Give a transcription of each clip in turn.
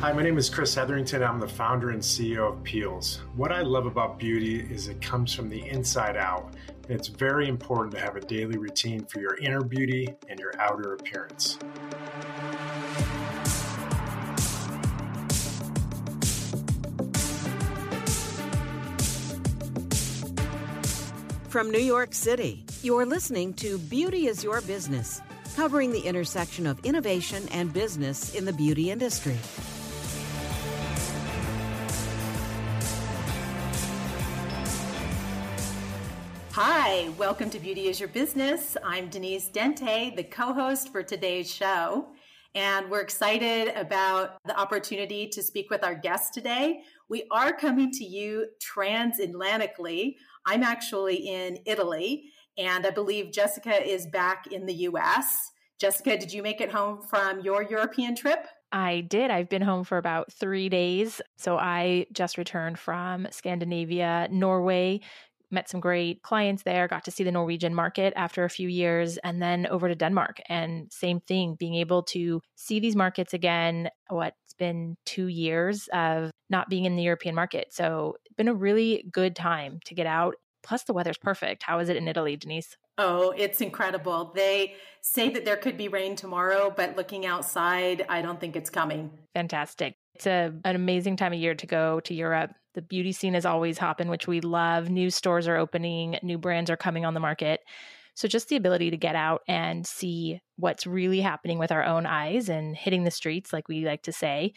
Hi, my name is Chris Hetherington. I'm the founder and CEO of Peels. What I love about beauty is it comes from the inside out. It's very important to have a daily routine for your inner beauty and your outer appearance. From New York City, you're listening to Beauty is Your Business, covering the intersection of innovation and business in the beauty industry. Hi, welcome to Beauty is Your Business. I'm Denise Dente, the co host for today's show. And we're excited about the opportunity to speak with our guest today. We are coming to you transatlantically. I'm actually in Italy, and I believe Jessica is back in the US. Jessica, did you make it home from your European trip? I did. I've been home for about three days. So I just returned from Scandinavia, Norway, met some great clients there, got to see the Norwegian market after a few years, and then over to Denmark. And same thing, being able to see these markets again. What's been two years of not being in the European market. So, been a really good time to get out. Plus, the weather's perfect. How is it in Italy, Denise? Oh, it's incredible. They say that there could be rain tomorrow, but looking outside, I don't think it's coming. Fantastic. It's a, an amazing time of year to go to Europe. The beauty scene is always hopping, which we love. New stores are opening, new brands are coming on the market. So, just the ability to get out and see what's really happening with our own eyes and hitting the streets, like we like to say,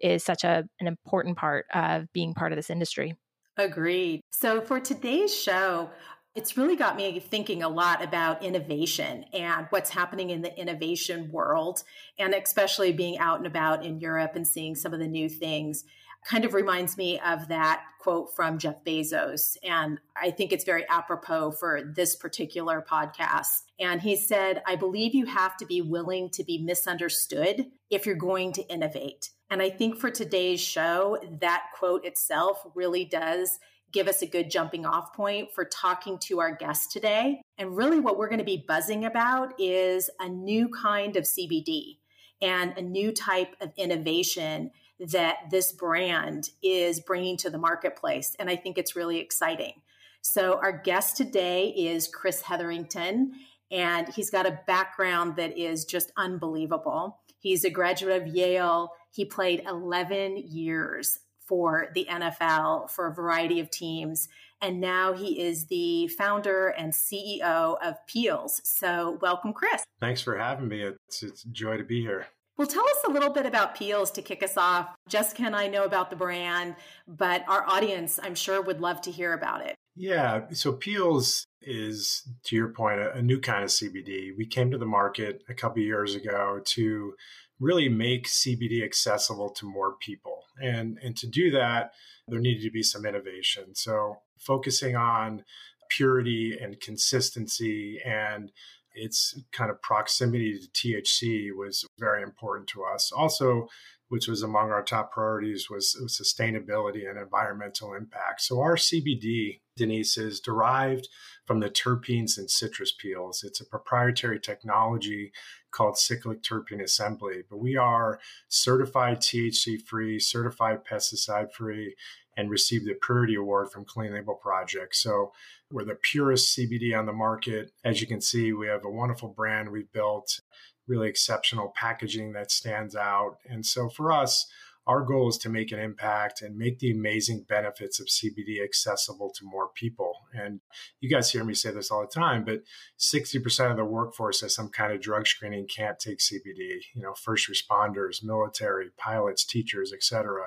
is such a, an important part of being part of this industry. Agreed. So, for today's show, it's really got me thinking a lot about innovation and what's happening in the innovation world, and especially being out and about in Europe and seeing some of the new things kind of reminds me of that quote from Jeff Bezos. And I think it's very apropos for this particular podcast. And he said, I believe you have to be willing to be misunderstood if you're going to innovate. And I think for today's show, that quote itself really does give us a good jumping off point for talking to our guest today. And really, what we're going to be buzzing about is a new kind of CBD and a new type of innovation that this brand is bringing to the marketplace. And I think it's really exciting. So, our guest today is Chris Hetherington, and he's got a background that is just unbelievable. He's a graduate of Yale. He played 11 years for the NFL for a variety of teams. And now he is the founder and CEO of Peels. So, welcome, Chris. Thanks for having me. It's, it's a joy to be here. Well, tell us a little bit about Peels to kick us off. Jessica and I know about the brand, but our audience, I'm sure, would love to hear about it. Yeah. So Peels is, to your point, a, new kind of CBD. We came to the market a couple years ago to really make CBD accessible to more people. And, and to do that, there needed to be some innovation. So focusing on purity and consistency and its kind of proximity to THC was very important to us. Also, which was among our top priorities, was, sustainability and environmental impact. So our CBD, Denise, is derived from the terpenes in citrus peels. It's a proprietary technology called cyclic terpene assembly, but we are certified THC free, certified pesticide free, and received the Purity Award from Clean Label Project. So we're the purest CBD on the market. As you can see, we have a wonderful brand we've built, really exceptional packaging that stands out. And so for us, our goal is to make an impact and make the amazing benefits of CBD accessible to more people. And you guys hear me say this all the time, but 60% of the workforce has some kind of drug screening can't take CBD, you know, first responders, military, pilots, teachers, etc.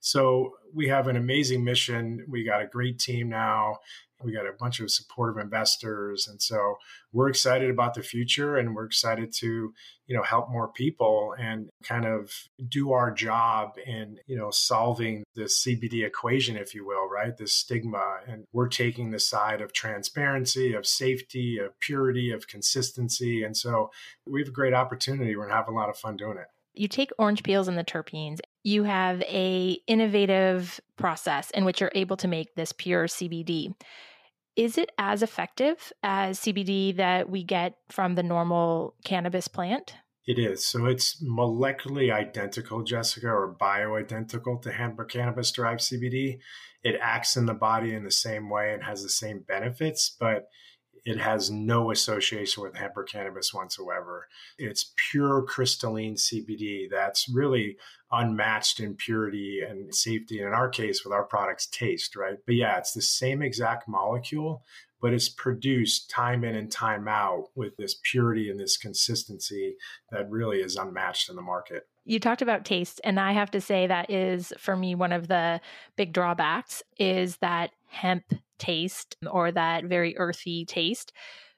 So we have an amazing mission. We got a great team now. We got a bunch of supportive investors. And so we're excited about the future and we're excited to, you know, help more people and kind of do our job in, you know, solving the CBD equation, if you will, right? This stigma. And we're taking the side of transparency, of safety, of purity, of consistency. And so we have a great opportunity. We're going to have a lot of fun doing it. You take orange peels and the terpenes you have a innovative process in which you're able to make this pure CBD. Is it as effective as CBD that we get from the normal cannabis plant? It is. So it's molecularly identical, Jessica, or bioidentical to hemp or cannabis derived CBD. It acts in the body in the same way and has the same benefits, but it has no association with hemp or cannabis whatsoever. It's pure crystalline CBD that's really unmatched in purity and safety. And in our case, with our products, taste, right? But yeah, it's the same exact molecule, but it's produced time in and time out with this purity and this consistency that really is unmatched in the market. You talked about taste, and I have to say that is for me one of the big drawbacks is that hemp taste or that very earthy taste.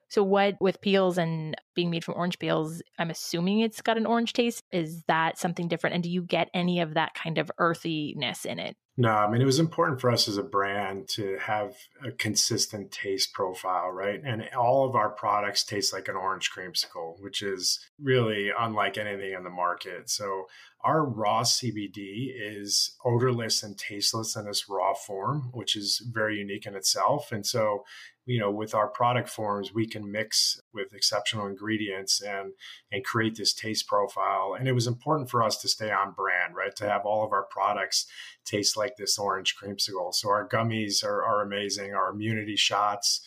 So, what with peels and being made from orange peels, I'm assuming it's got an orange taste. Is that something different? And do you get any of that kind of earthiness in it? No, I mean, it was important for us as a brand to have a consistent taste profile, right? And all of our products taste like an orange creamsicle, which is really unlike anything in the market. So, our raw CBD is odorless and tasteless in its raw form, which is very unique in itself. And so, you know, with our product forms, we can mix with exceptional ingredients and and create this taste profile. And it was important for us to stay on brand, right? To have all of our products taste like this orange creamsicle. So our gummies are, are amazing. Our immunity shots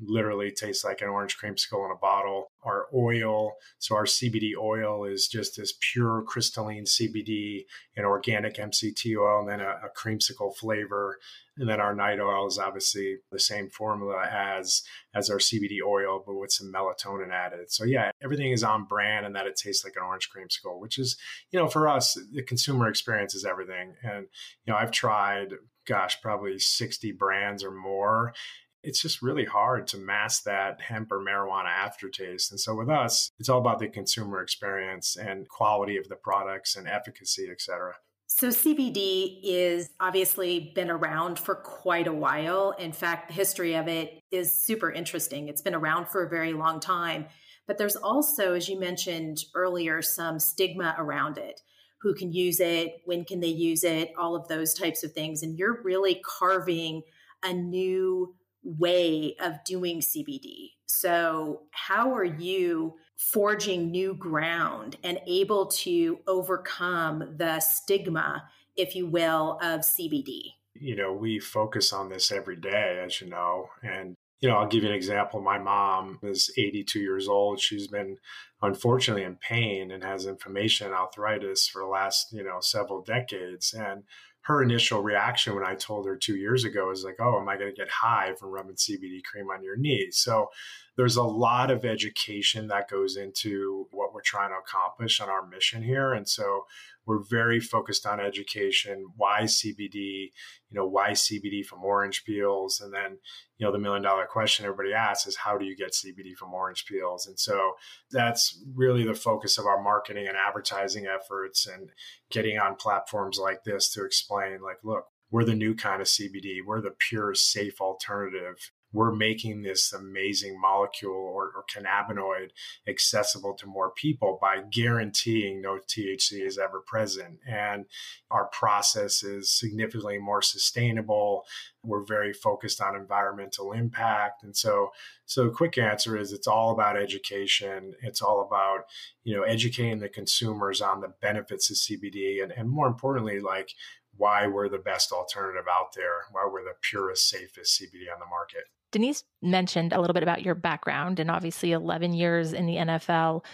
literally taste like an orange creamsicle in a bottle. Our oil, so our CBD oil is just this pure crystalline CBD and organic MCT oil, and then a, a creamsicle flavor. And then our night oil is obviously the same formula as as our CBD oil, but with some melatonin added. So yeah, everything is on brand, and that it tastes like an orange creamsicle, which is you know for us the consumer experience is everything. And you know I've tried gosh, probably 60 brands or more it's just really hard to mask that hemp or marijuana aftertaste. And so with us, it's all about the consumer experience and quality of the products and efficacy, et cetera. So CBD is obviously been around for quite a while. In fact, the history of it is super interesting. It's been around for a very long time. But there's also, as you mentioned earlier, some stigma around it. Who can use it? When can they use it? All of those types of things. And you're really carving a new way of doing CBD. So, how are you forging new ground and able to overcome the stigma, if you will, of CBD? You know, we focus on this every day, as you know. And, you know, I'll give you an example. My mom is 82 years old. She's been unfortunately in pain and has inflammation and arthritis for the last, you know, several decades. And her initial reaction when I told her two years ago is like, "Oh, am I going to get high from rubbing CBD cream on your knees?" So there's a lot of education that goes into what we're trying to accomplish on our mission here, and so we're very focused on education. Why CBD? You know, why CBD from orange peels? And then, you know, the million dollar question everybody asks is how do you get CBD from orange peels? And so that's really the focus of our marketing and advertising efforts and getting on platforms like this to explain, like, look, we're the new kind of CBD. We're the pure, safe alternative we're making this amazing molecule or, or, cannabinoid accessible to more people by guaranteeing no THC is ever present. And our process is significantly more sustainable. We're very focused on environmental impact. And so, so the quick answer is it's all about education. It's all about, you know, educating the consumers on the benefits of CBD and, and more importantly, like why we're the best alternative out there, why we're the purest, safest CBD on the market. Denise mentioned a little bit about your background and obviously 11 years in the NFL.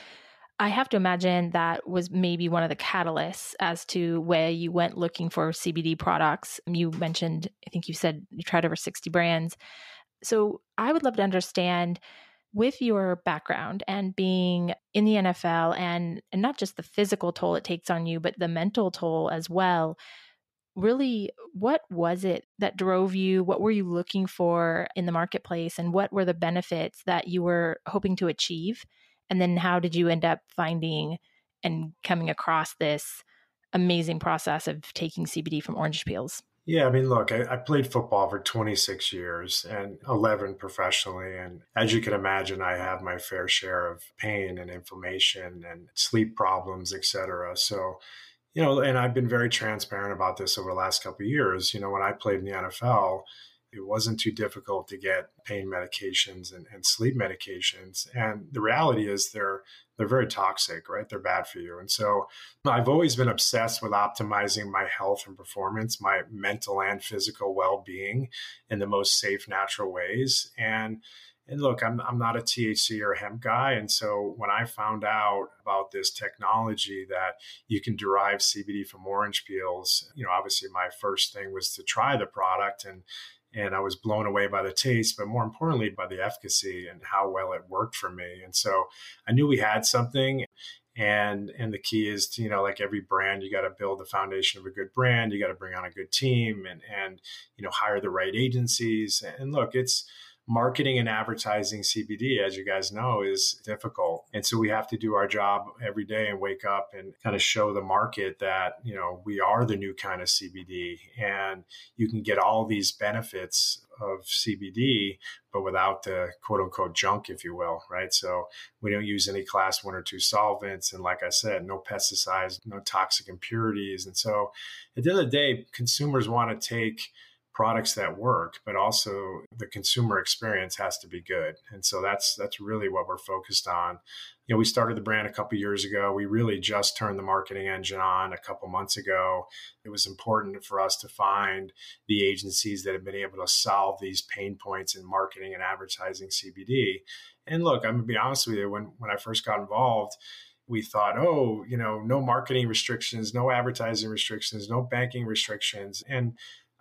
I have to imagine that was maybe one of the catalysts as to where you went looking for CBD products. You mentioned, I think you said you tried over 60 brands. So I would love to understand with your background and being in the NFL and, and not just the physical toll it takes on you, but the mental toll as well really what was it that drove you what were you looking for in the marketplace and what were the benefits that you were hoping to achieve and then how did you end up finding and coming across this amazing process of taking cbd from orange peels yeah, I mean, look, I, I, played football for 26 years and 11 professionally. And as you can imagine, I have my fair share of pain and inflammation and sleep problems, et cetera. So you know, and I've been very transparent about this over the last couple of years. You know, when I played in the NFL, it wasn't too difficult to get pain medications and, and sleep medications. And the reality is they're they're very toxic, right? They're bad for you. And so I've always been obsessed with optimizing my health and performance, my mental and physical well being in the most safe, natural ways. And and look, I'm, I'm not a THC or hemp guy. And so when I found out about this technology that you can derive CBD from orange peels, you know, obviously my first thing was to try the product and and I was blown away by the taste, but more importantly by the efficacy and how well it worked for me. And so I knew we had something. And and the key is to, you know, like every brand, you got to build the foundation of a good brand. You got to bring on a good team and and you know hire the right agencies. And look, it's marketing and advertising CBD, as you guys know, is difficult. And so we have to do our job every day and wake up and kind of show the market that, you know, we are the new kind of CBD and you can get all these benefits of CBD, but without the quote unquote junk, if you will, right? So we don't use any class one or two solvents. And like I said, no pesticides, no toxic impurities. And so at the end of the day, consumers want to take products that work, but also the consumer experience has to be good. And so that's that's really what we're focused on. You know, we started the brand a couple years ago. We really just turned the marketing engine on a couple months ago. It was important for us to find the agencies that have been able to solve these pain points in marketing and advertising CBD. And look, I'm gonna be honest with you, when when I first got involved, we thought, oh, you know, no marketing restrictions, no advertising restrictions, no banking restrictions. And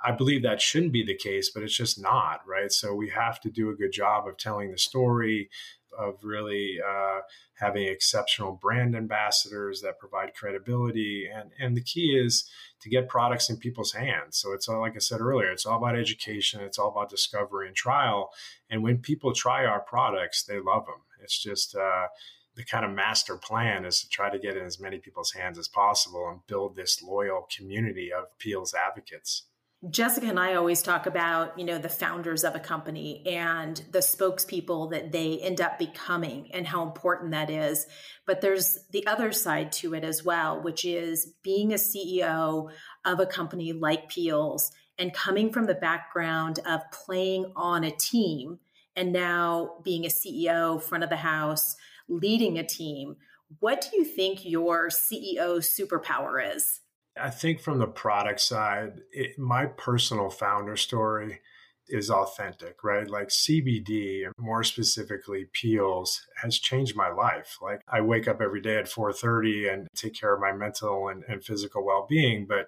I believe that shouldn't be the case, but it's just not, right? So we have to do a good job of telling the story, of really uh, having exceptional brand ambassadors that provide credibility. And, and the key is to get products in people's hands. So it's all, like I said earlier, it's all about education, it's all about discovery and trial. And when people try our products, they love them. It's just, uh, the kind of master plan is to try to get in as many people's hands as possible and build this loyal community of Peels advocates. Jessica and I always talk about, you know, the founders of a company and the spokespeople that they end up becoming and how important that is. But there's the other side to it as well, which is being a CEO of a company like Peels and coming from the background of playing on a team and now being a CEO, front of the house, leading a team. What do you think your CEO superpower is? I think from the product side, it, my personal founder story is authentic, right? Like CBD, more specifically Peels, has changed my life. Like I wake up every day at 4:30 and take care of my mental and, and physical well-being, but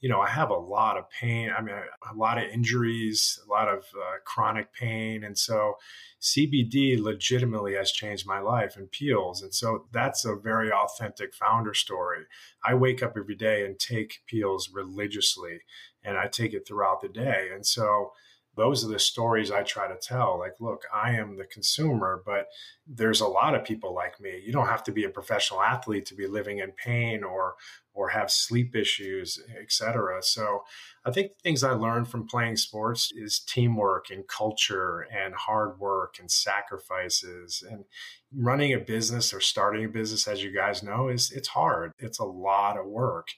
you know, I have a lot of pain. I mean, a lot of injuries, a lot of uh, chronic pain. And so CBD legitimately has changed my life and Peels. And so that's a very authentic founder story. I wake up every day and take Peels religiously and I take it throughout the day. And so those are the stories I try to tell. Like, look, I am the consumer, but there's a lot of people like me. You don't have to be a professional athlete to be living in pain or or have sleep issues, etc. So I think things I learned from playing sports is teamwork and culture and hard work and sacrifices and running a business or starting a business as you guys know is it's hard. It's a lot of work.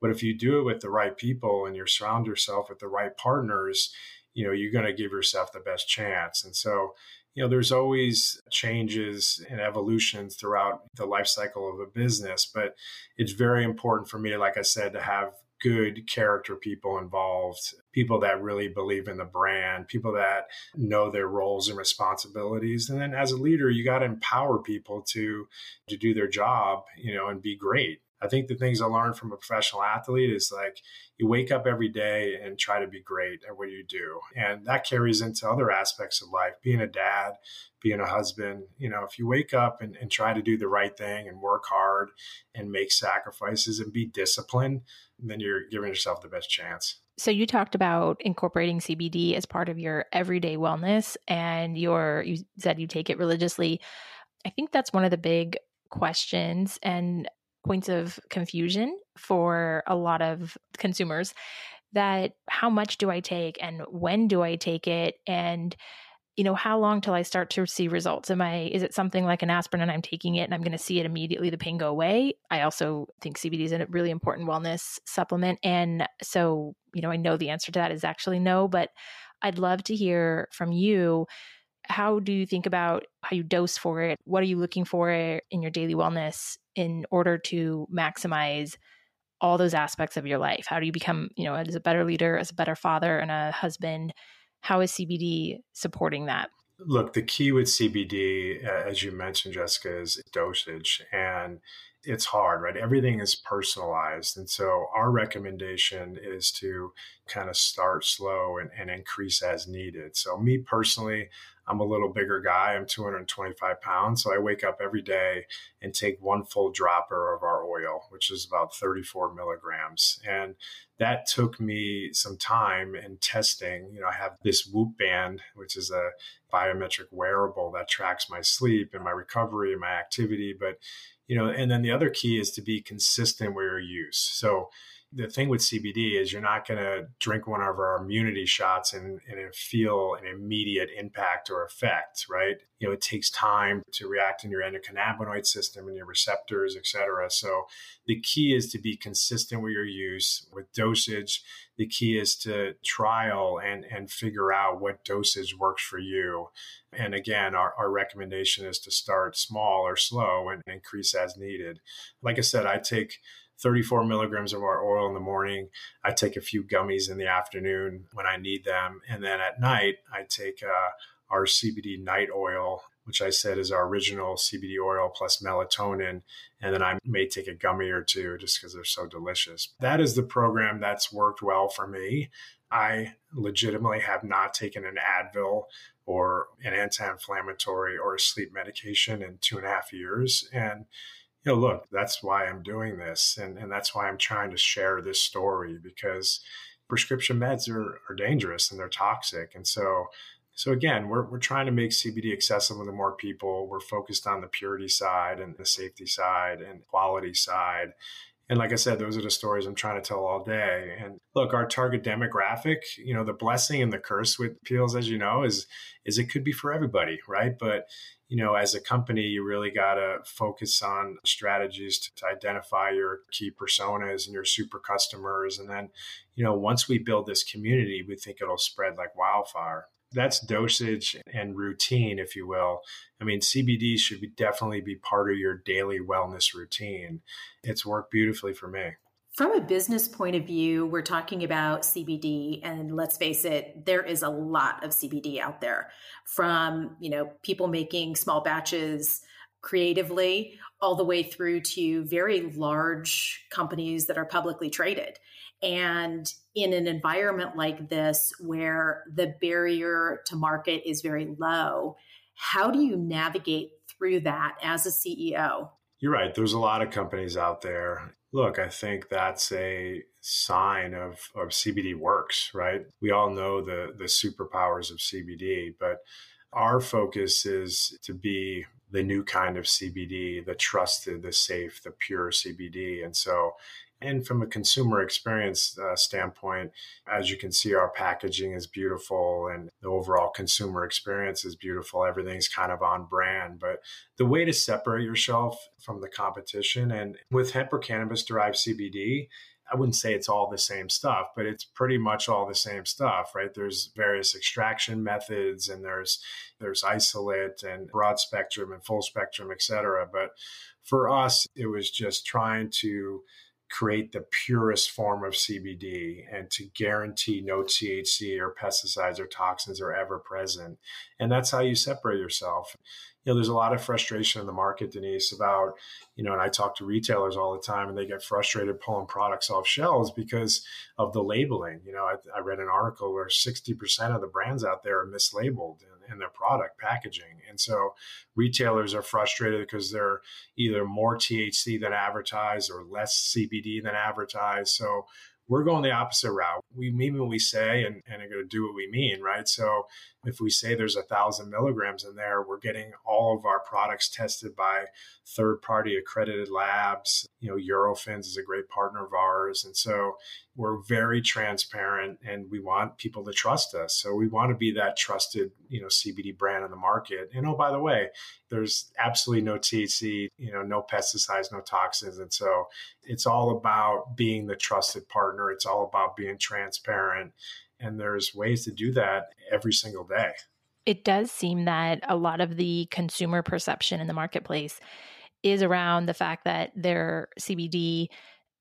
But if you do it with the right people and you surround yourself with the right partners, you know, you're going to give yourself the best chance. And so you know there's always changes and evolutions throughout the life cycle of a business but it's very important for me like i said to have good character people involved people that really believe in the brand people that know their roles and responsibilities and then as a leader you got to empower people to to do their job you know and be great I think the things I learned from a professional athlete is like you wake up every day and try to be great at what you do. And that carries into other aspects of life, being a dad, being a husband. You know, if you wake up and, and try to do the right thing and work hard and make sacrifices and be disciplined, then you're giving yourself the best chance. So you talked about incorporating CBD as part of your everyday wellness and your you said you take it religiously. I think that's one of the big questions and points of confusion for a lot of consumers that how much do I take and when do I take it? And you know how long till I start to see results? Am I is it something like an aspirin and I'm taking it and I'm going to see it immediately the pain go away? I also think CBD is a really important wellness supplement and so you know I know the answer to that is actually no but I'd love to hear from you how do you think about how you dose for it? What are you looking for in your daily wellness in order to maximize all those aspects of your life? How do you become, you know, as a better leader, as a better father and a husband? How is CBD supporting that? Look, the key with CBD, as you mentioned, Jessica, is dosage. And it's hard, right? Everything is personalized. And so our recommendation is to kind of start slow and, and increase as needed. So, me personally, I'm a little bigger guy. I'm 225 pounds. So I wake up every day and take one full dropper of our oil, which is about 34 milligrams. And that took me some time in testing. You know, I have this Whoop band, which is a biometric wearable that tracks my sleep and my recovery and my activity. But you know, and then the other key is to be consistent with your use. So the thing with CBD is you're not going to drink one of our immunity shots and, and feel an immediate impact or effect, right? You know, it takes time to react in your endocannabinoid system and your receptors, et cetera. So the key is to be consistent with your use, with dosage. The key is to trial and, and figure out what dosage works for you. And again, our, our recommendation is to start small or slow and increase as needed. Like I said, I take 34 milligrams of our oil in the morning. I take a few gummies in the afternoon when I need them. And then at night, I take uh, our CBD night oil, which I said is our original CBD oil plus melatonin. And then I may take a gummy or two just because they're so delicious. That is the program that's worked well for me. I legitimately have not taken an Advil or an anti inflammatory or a sleep medication in two and a half years. And you know, look, that's why I'm doing this. And, and that's why I'm trying to share this story because prescription meds are, are dangerous and they're toxic. And so, so again, we're, we're trying to make CBD accessible to more people. We're focused on the purity side and the safety side and quality side. And like I said, those are the stories I'm trying to tell all day. And look, our target demographic, you know, the blessing and the curse with peels, as you know, is is it could be for everybody, right? But you know, as a company, you really got to focus on strategies to, to, identify your key personas and your super customers. And then, you know, once we build this community, we think it'll spread like wildfire. That's dosage and routine, if you will. I mean, CBD should be definitely be part of your daily wellness routine. It's worked beautifully for me. From a business point of view, we're talking about CBD and let's face it, there is a lot of CBD out there from, you know, people making small batches creatively all the way through to very large companies that are publicly traded. And in an environment like this where the barrier to market is very low, how do you navigate through that as a CEO? You're right. There's a lot of companies out there. Look, I think that's a sign of, of CBD works, right? We all know the, the superpowers of CBD, but our focus is to be the new kind of CBD, the trusted, the safe, the pure CBD. And so and from a consumer experience uh, standpoint, as you can see, our packaging is beautiful and the overall consumer experience is beautiful. Everything's kind of on brand. But the way to separate yourself from the competition and with hemp or cannabis derived CBD, I wouldn't say it's all the same stuff, but it's pretty much all the same stuff, right? There's various extraction methods and there's there's isolate and broad spectrum and full spectrum, et cetera. But for us, it was just trying to create the purest form of CBD and to guarantee no THC or pesticides or toxins are ever present. And that's how you separate yourself. You know, there's a lot of frustration in the market, Denise, about, you know, and I talk to retailers all the time and they get frustrated pulling products off shelves because of the labeling. You know, I, I read an article where 60% of the brands out there are mislabeled in their product packaging. And so retailers are frustrated because they're either more THC than advertised or less CBD than advertised. So we're going the opposite route. We mean what we say and, and are going to do what we mean, right? So if we say there's a thousand milligrams in there, we're getting all of our products tested by third party accredited labs. You know, Eurofins is a great partner of ours. And so we're very transparent and we want people to trust us. So we want to be that trusted, you know, CBD brand in the market. And oh, by the way, there's absolutely no THC, you know, no pesticides, no toxins. And so it's all about being the trusted partner. It's all about being transparent and there's ways to do that every single day. it does seem that a lot of the consumer perception in the marketplace is around the fact that their CBD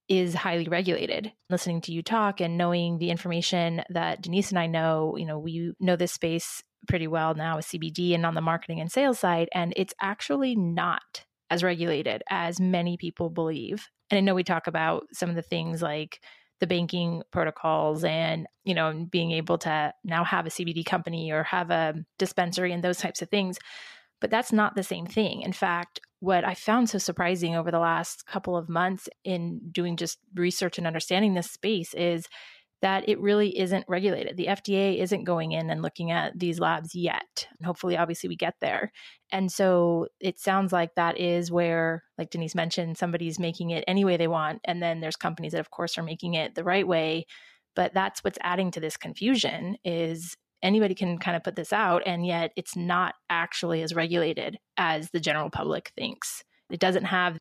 is highly regulated. Listening to you talk and knowing the information that Denise and I know, you know, we know this space pretty well now with CBD and on the marketing and sales side, and it's actually not as regulated as many people believe. And I know we talk about some of the things like the banking protocols and you know being able to now have a CBD company or have a dispensary and those types of things. But that's not the same thing. In fact what I found so surprising over the last couple of months in doing just research and understanding this space is that it really isn't regulated. The FDA isn't going in and looking at these labs yet. And hopefully, obviously, we get there. And so it sounds like that is where, like Denise mentioned, somebody's making it any way they want. And then there's companies that, of course, are making it the right way. But that's what's adding to this confusion is anybody can kind of put this out and yet it's not actually as regulated as the general public thinks it doesn't have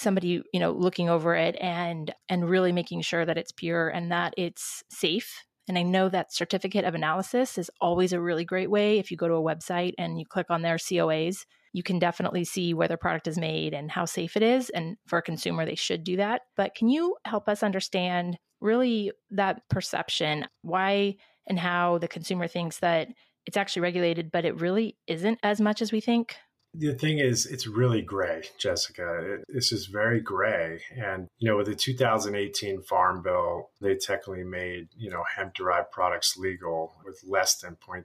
somebody you know looking over it and and really making sure that it's pure and that it's safe. And i know that certificate of analysis is always a really great way. If you go to a website and you click on their coas you can definitely see where their product is made and how safe it is. And for a consumer they should do that. But can you help us understand really that perception why and how the consumer thinks that it's actually regulated but it really isn't as much as we think the thing is, it's really gray, Jessica. It, this is very gray. And, you know, with the 2018 Farm Bill, they technically made, you know, hemp derived products legal with less than 0.3%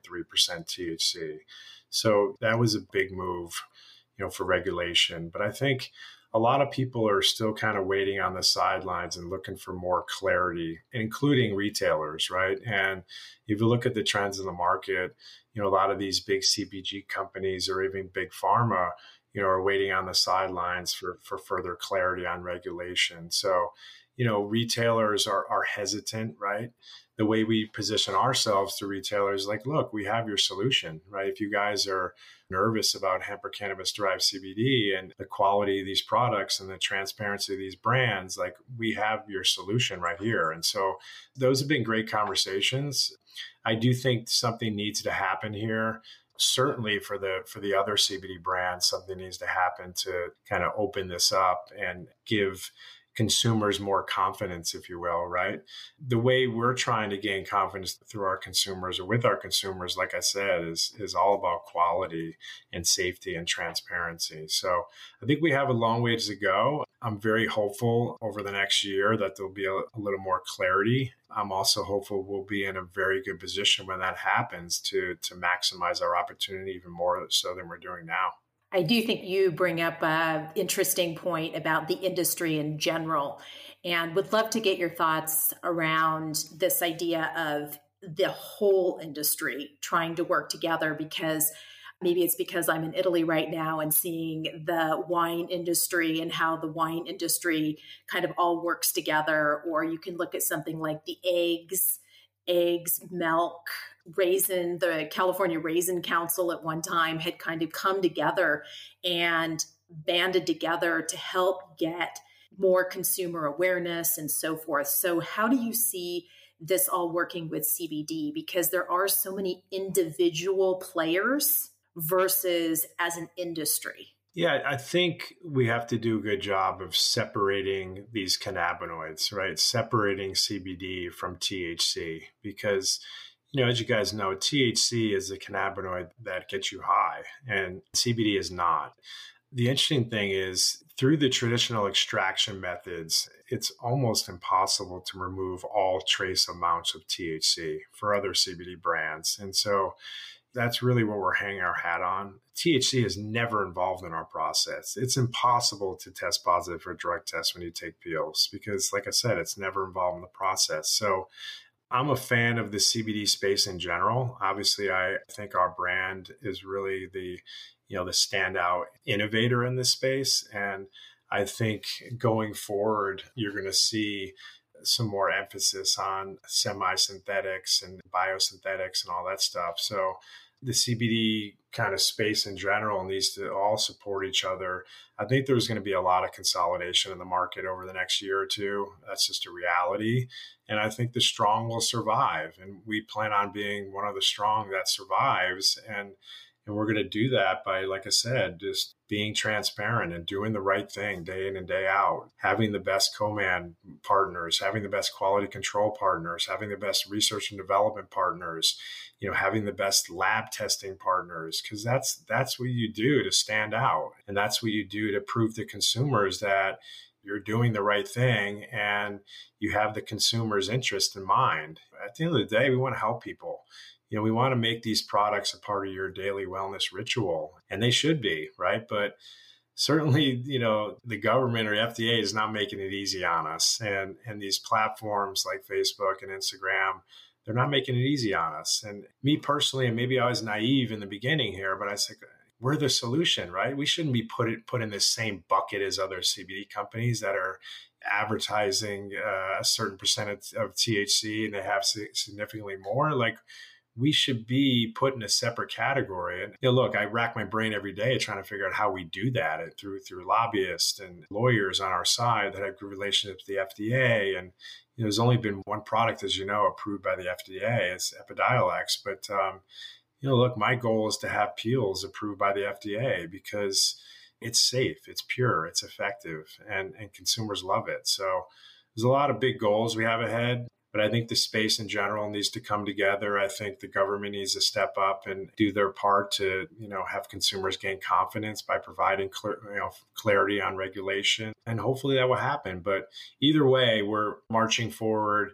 THC. So that was a big move, you know, for regulation. But I think a lot of people are still kind of waiting on the sidelines and looking for more clarity, including retailers, right? And if you look at the trends in the market, you know, a lot of these big CPG companies or even big pharma, you know, are waiting on the sidelines for, for further clarity on regulation. So, you know, retailers are, are hesitant, right? The way we position ourselves to retailers, like, look, we have your solution, right? If you guys are nervous about hemp or cannabis derived CBD and the quality of these products and the transparency of these brands, like we have your solution right here. And so those have been great conversations. I do think something needs to happen here certainly for the for the other CBD brands, something needs to happen to kind of open this up and give consumers more confidence, if you will, right? The way we're trying to gain confidence through our consumers or with our consumers, like I said, is is all about quality and safety and transparency. So I think we have a long ways to go. I'm very hopeful over the next year that there'll be a, a little more clarity. I'm also hopeful we'll be in a very good position when that happens to to maximize our opportunity even more so than we're doing now. I do think you bring up an interesting point about the industry in general, and would love to get your thoughts around this idea of the whole industry trying to work together because maybe it's because I'm in Italy right now and seeing the wine industry and how the wine industry kind of all works together, or you can look at something like the eggs, eggs, milk, raisin the california raisin council at one time had kind of come together and banded together to help get more consumer awareness and so forth. So how do you see this all working with cbd because there are so many individual players versus as an industry. Yeah, I think we have to do a good job of separating these cannabinoids, right? Separating CBD from THC because you know, as you guys know, THC is a cannabinoid that gets you high, and CBD is not. The interesting thing is, through the traditional extraction methods, it's almost impossible to remove all trace amounts of THC for other CBD brands. And so that's really what we're hanging our hat on. THC is never involved in our process. It's impossible to test positive for drug test when you take Peels because, like I said, it's never involved in the process. So I'm a fan of the CBD space in general. Obviously, I think our brand is really the, you know, the standout innovator in this space. And I think going forward, you're going to see some more emphasis on semi synthetics and biosynthetics and all that stuff. So the CBD kind of space in general needs to all support each other. I think there's going to be a lot of consolidation in the market over the next year or two. That's just a reality. And I think the strong will survive. And we plan on being one of the strong that survives. And and we're going to do that by, like I said, just being transparent and doing the right thing day in and day out, having the best co-man partners, having the best quality control partners, having the best research and development partners, you know, having the best lab testing partners, because that's that's what you do to stand out. And that's what you do to prove to consumers that you're doing the right thing and you have the consumer's interest in mind. At the end of the day, we want to help people you know, we want to make these products a part of your daily wellness ritual, and they should be, right? But certainly, you know, the government or FDA is not making it easy on us, and and these platforms like Facebook and Instagram, they're not making it easy on us. And me personally, and maybe I was naive in the beginning here, but I said we're the solution, right? We shouldn't be put it, put in the same bucket as other CBD companies that are advertising uh, a certain percentage of THC and they have significantly more. Like we should be put in a separate category. And you know, look, I rack my brain every day trying to figure out how we do that through through lobbyists and lawyers on our side that have good relationships with the FDA. And you know, there's only been one product, as you know, approved by the FDA. It's Epidiolex. But um, you know, look, my goal is to have Peels approved by the FDA because it's safe, it's pure, it's effective, and and consumers love it. So there's a lot of big goals we have ahead. But I think the space in general needs to come together. I think the government needs to step up and do their part to, you know, have consumers gain confidence by providing clear, you know, clarity on regulation. And hopefully that will happen. But either way, we're marching forward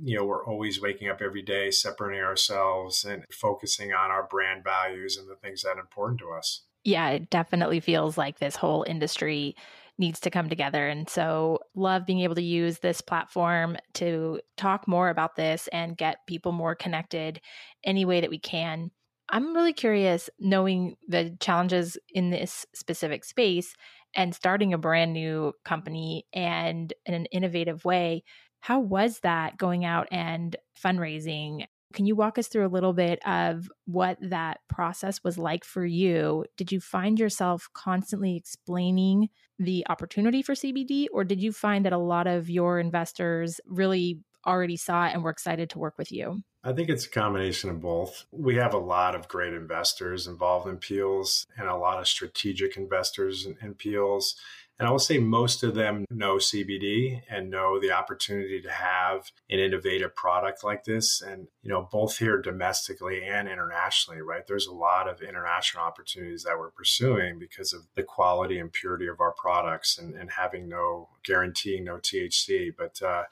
you know, we're always waking up every day, separating ourselves and focusing on our brand values and the things that are important to us. Yeah, it definitely feels like this whole industry needs to come together. And so, love being able to use this platform to talk more about this and get people more connected any way that we can. I'm really curious, knowing the challenges in this specific space and starting a brand new company and in an innovative way. How was that going out and fundraising can you walk us through a little bit of what that process was like for you? Did you find yourself constantly explaining the opportunity for CBD, or did you find that a lot of your investors really already saw it and were excited to work with you? I think it's a combination of both. We have a lot of great investors involved in Peels and a lot of strategic investors in, in Peels. And I will say most of them know CBD and know the opportunity to have an innovative product like this. And, you know, both here domestically and internationally, right? There's a lot of international opportunities that we're pursuing because of the quality and purity of our products and, and having no guaranteeing no THC. But uh,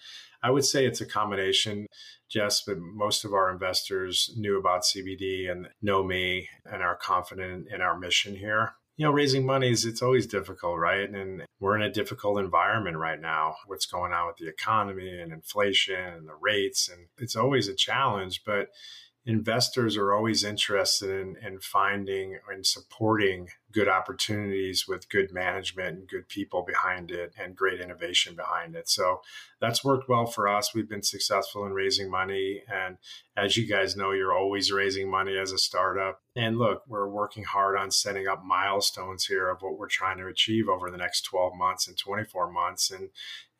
I would say it's a combination. Jess, but most of our investors knew about CBD and know me and are confident in our mission here you know, raising money is it's always difficult, right? And we're in a difficult environment right now. What's going on with the economy and inflation and the rates, and it's always a challenge. But investors are always interested in, in finding and supporting good opportunities with good management and good people behind it and great innovation behind it. So that's worked well for us. We've been successful in raising money. And as you guys know, you're always raising money as a startup. And look, we're working hard on setting up milestones here of what we're trying to achieve over the next 12 months and 24 months. And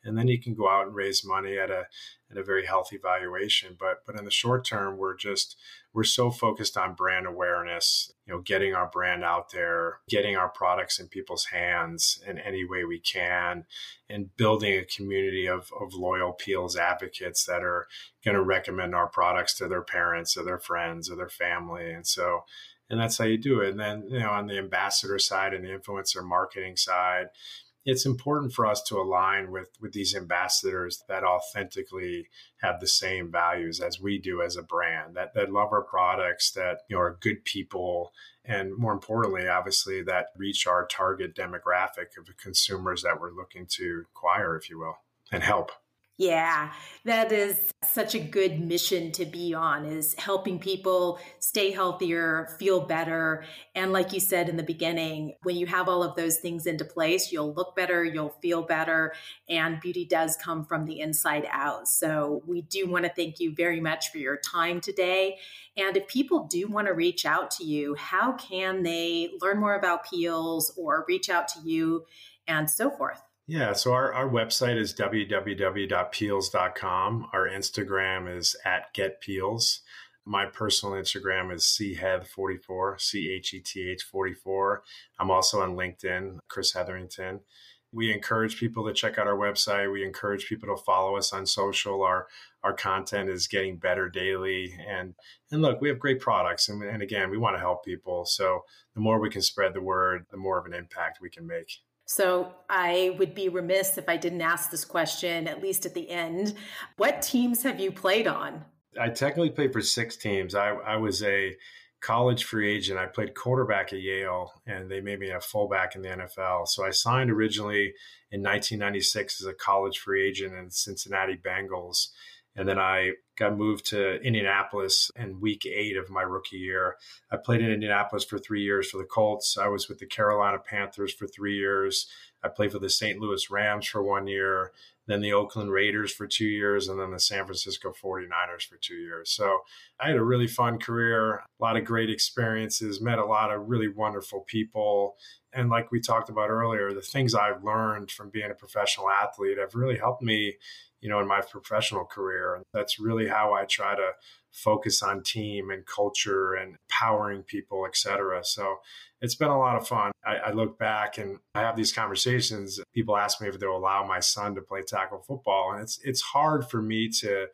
and then you can go out and raise money at a at a very healthy valuation. But but in the short term, we're just we're so focused on brand awareness, you know, getting our brand out there, getting our products in people's hands in any way we can, and building a community of, of loyal Peels advocates that are going to recommend our products to their parents or their friends or their family. And so and that's how you do it. And then, you know, on the ambassador side and the influencer marketing side, it's important for us to align with with these ambassadors that authentically have the same values as we do as a brand that that love our products that you know are good people and more importantly obviously that reach our target demographic of consumers that we're looking to acquire if you will and help Yeah, that is such a good mission to be on is helping people stay healthier, feel better. And like you said in the beginning, when you have all of those things into place, you'll look better, you'll feel better, and beauty does come from the inside out. So we do want to thank you very much for your time today. And if people do want to reach out to you, how can they learn more about Peels or reach out to you and so forth? Yeah, so our, our website is www.peels.com. Our Instagram is at getpeels. My personal Instagram is cheth44, C H E T H 44. I'm also on LinkedIn, Chris Hetherington. We encourage people to check out our website. We encourage people to follow us on social. Our our content is getting better daily, and and look, we have great products, and, and again, we want to help people. So the more we can spread the word, the more of an impact we can make. So I would be remiss if I didn't ask this question, at least at the end. What teams have you played on? I technically played for six teams. I, I was a college free agent. I played quarterback at Yale, and they made me a fullback in the NFL. So I signed originally in 1996 as a college free agent in Cincinnati Bengals. And then I got moved to Indianapolis in week eight of my rookie year. I played in Indianapolis for three years for the Colts. I was with the Carolina Panthers for three years. I played for the St. Louis Rams for one year, then the Oakland Raiders for two years, and then the San Francisco 49ers for two years. So I had a really fun career, a lot of great experiences, met a lot of really wonderful people. And like we talked about earlier, the things I've learned from being a professional athlete have really helped me you know, in my professional career. And that's really how I try to focus on team and culture and empowering people, et cetera. So it's been a lot of fun. I, I, look back and I have these conversations. People ask me if they'll allow my son to play tackle football. And it's it's hard for me to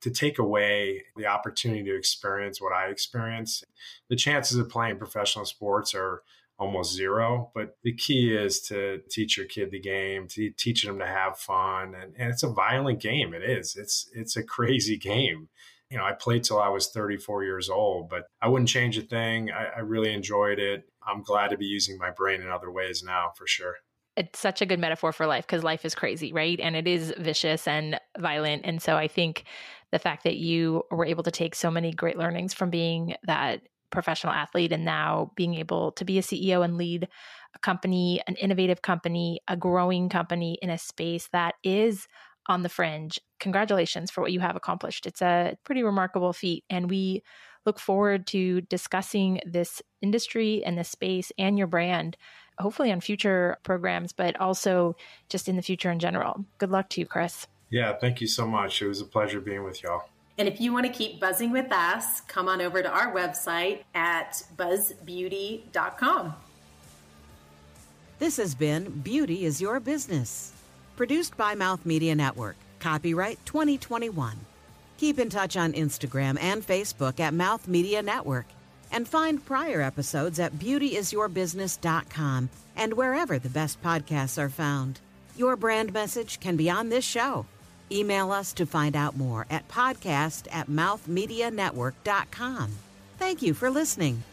to take away the opportunity to experience what I experience. The chances of playing professional sports are almost zero. But the key is to teach your kid the game, to teaching them to have fun. And, and it's a violent game. It is. It's it's a crazy game. You know, I played till I was 34 years old, but I wouldn't change a thing. I, I really enjoyed it. I'm glad to be using my brain in other ways now, for sure it's such a good metaphor for life because life is crazy, right? And it is vicious and violent. And so I think the fact that you were able to take so many great learnings from being that professional athlete and now being able to be a CEO and lead a company, an innovative company, a growing company in a space that is on the fringe. Congratulations for what you have accomplished. It's a pretty remarkable feat. And we look forward to discussing this industry and this space and your brand, hopefully on future programs, but also just in the future in general. Good luck to you, Chris. Yeah, thank you so much. It was a pleasure being with y'all. And if you want to keep buzzing with us, come on over to our website at buzzbeauty.com. This has been Beauty is Your Business, produced by Mouth Media Network. Copyright 2021. Keep in touch on Instagram and Facebook at Mouth Media Network. And find prior episodes at beautyisyourbusiness.com and wherever the best podcasts are found. Your brand message can be on this show Email us to find out more at podcast at mouthmedianetwork.com. Thank you for listening.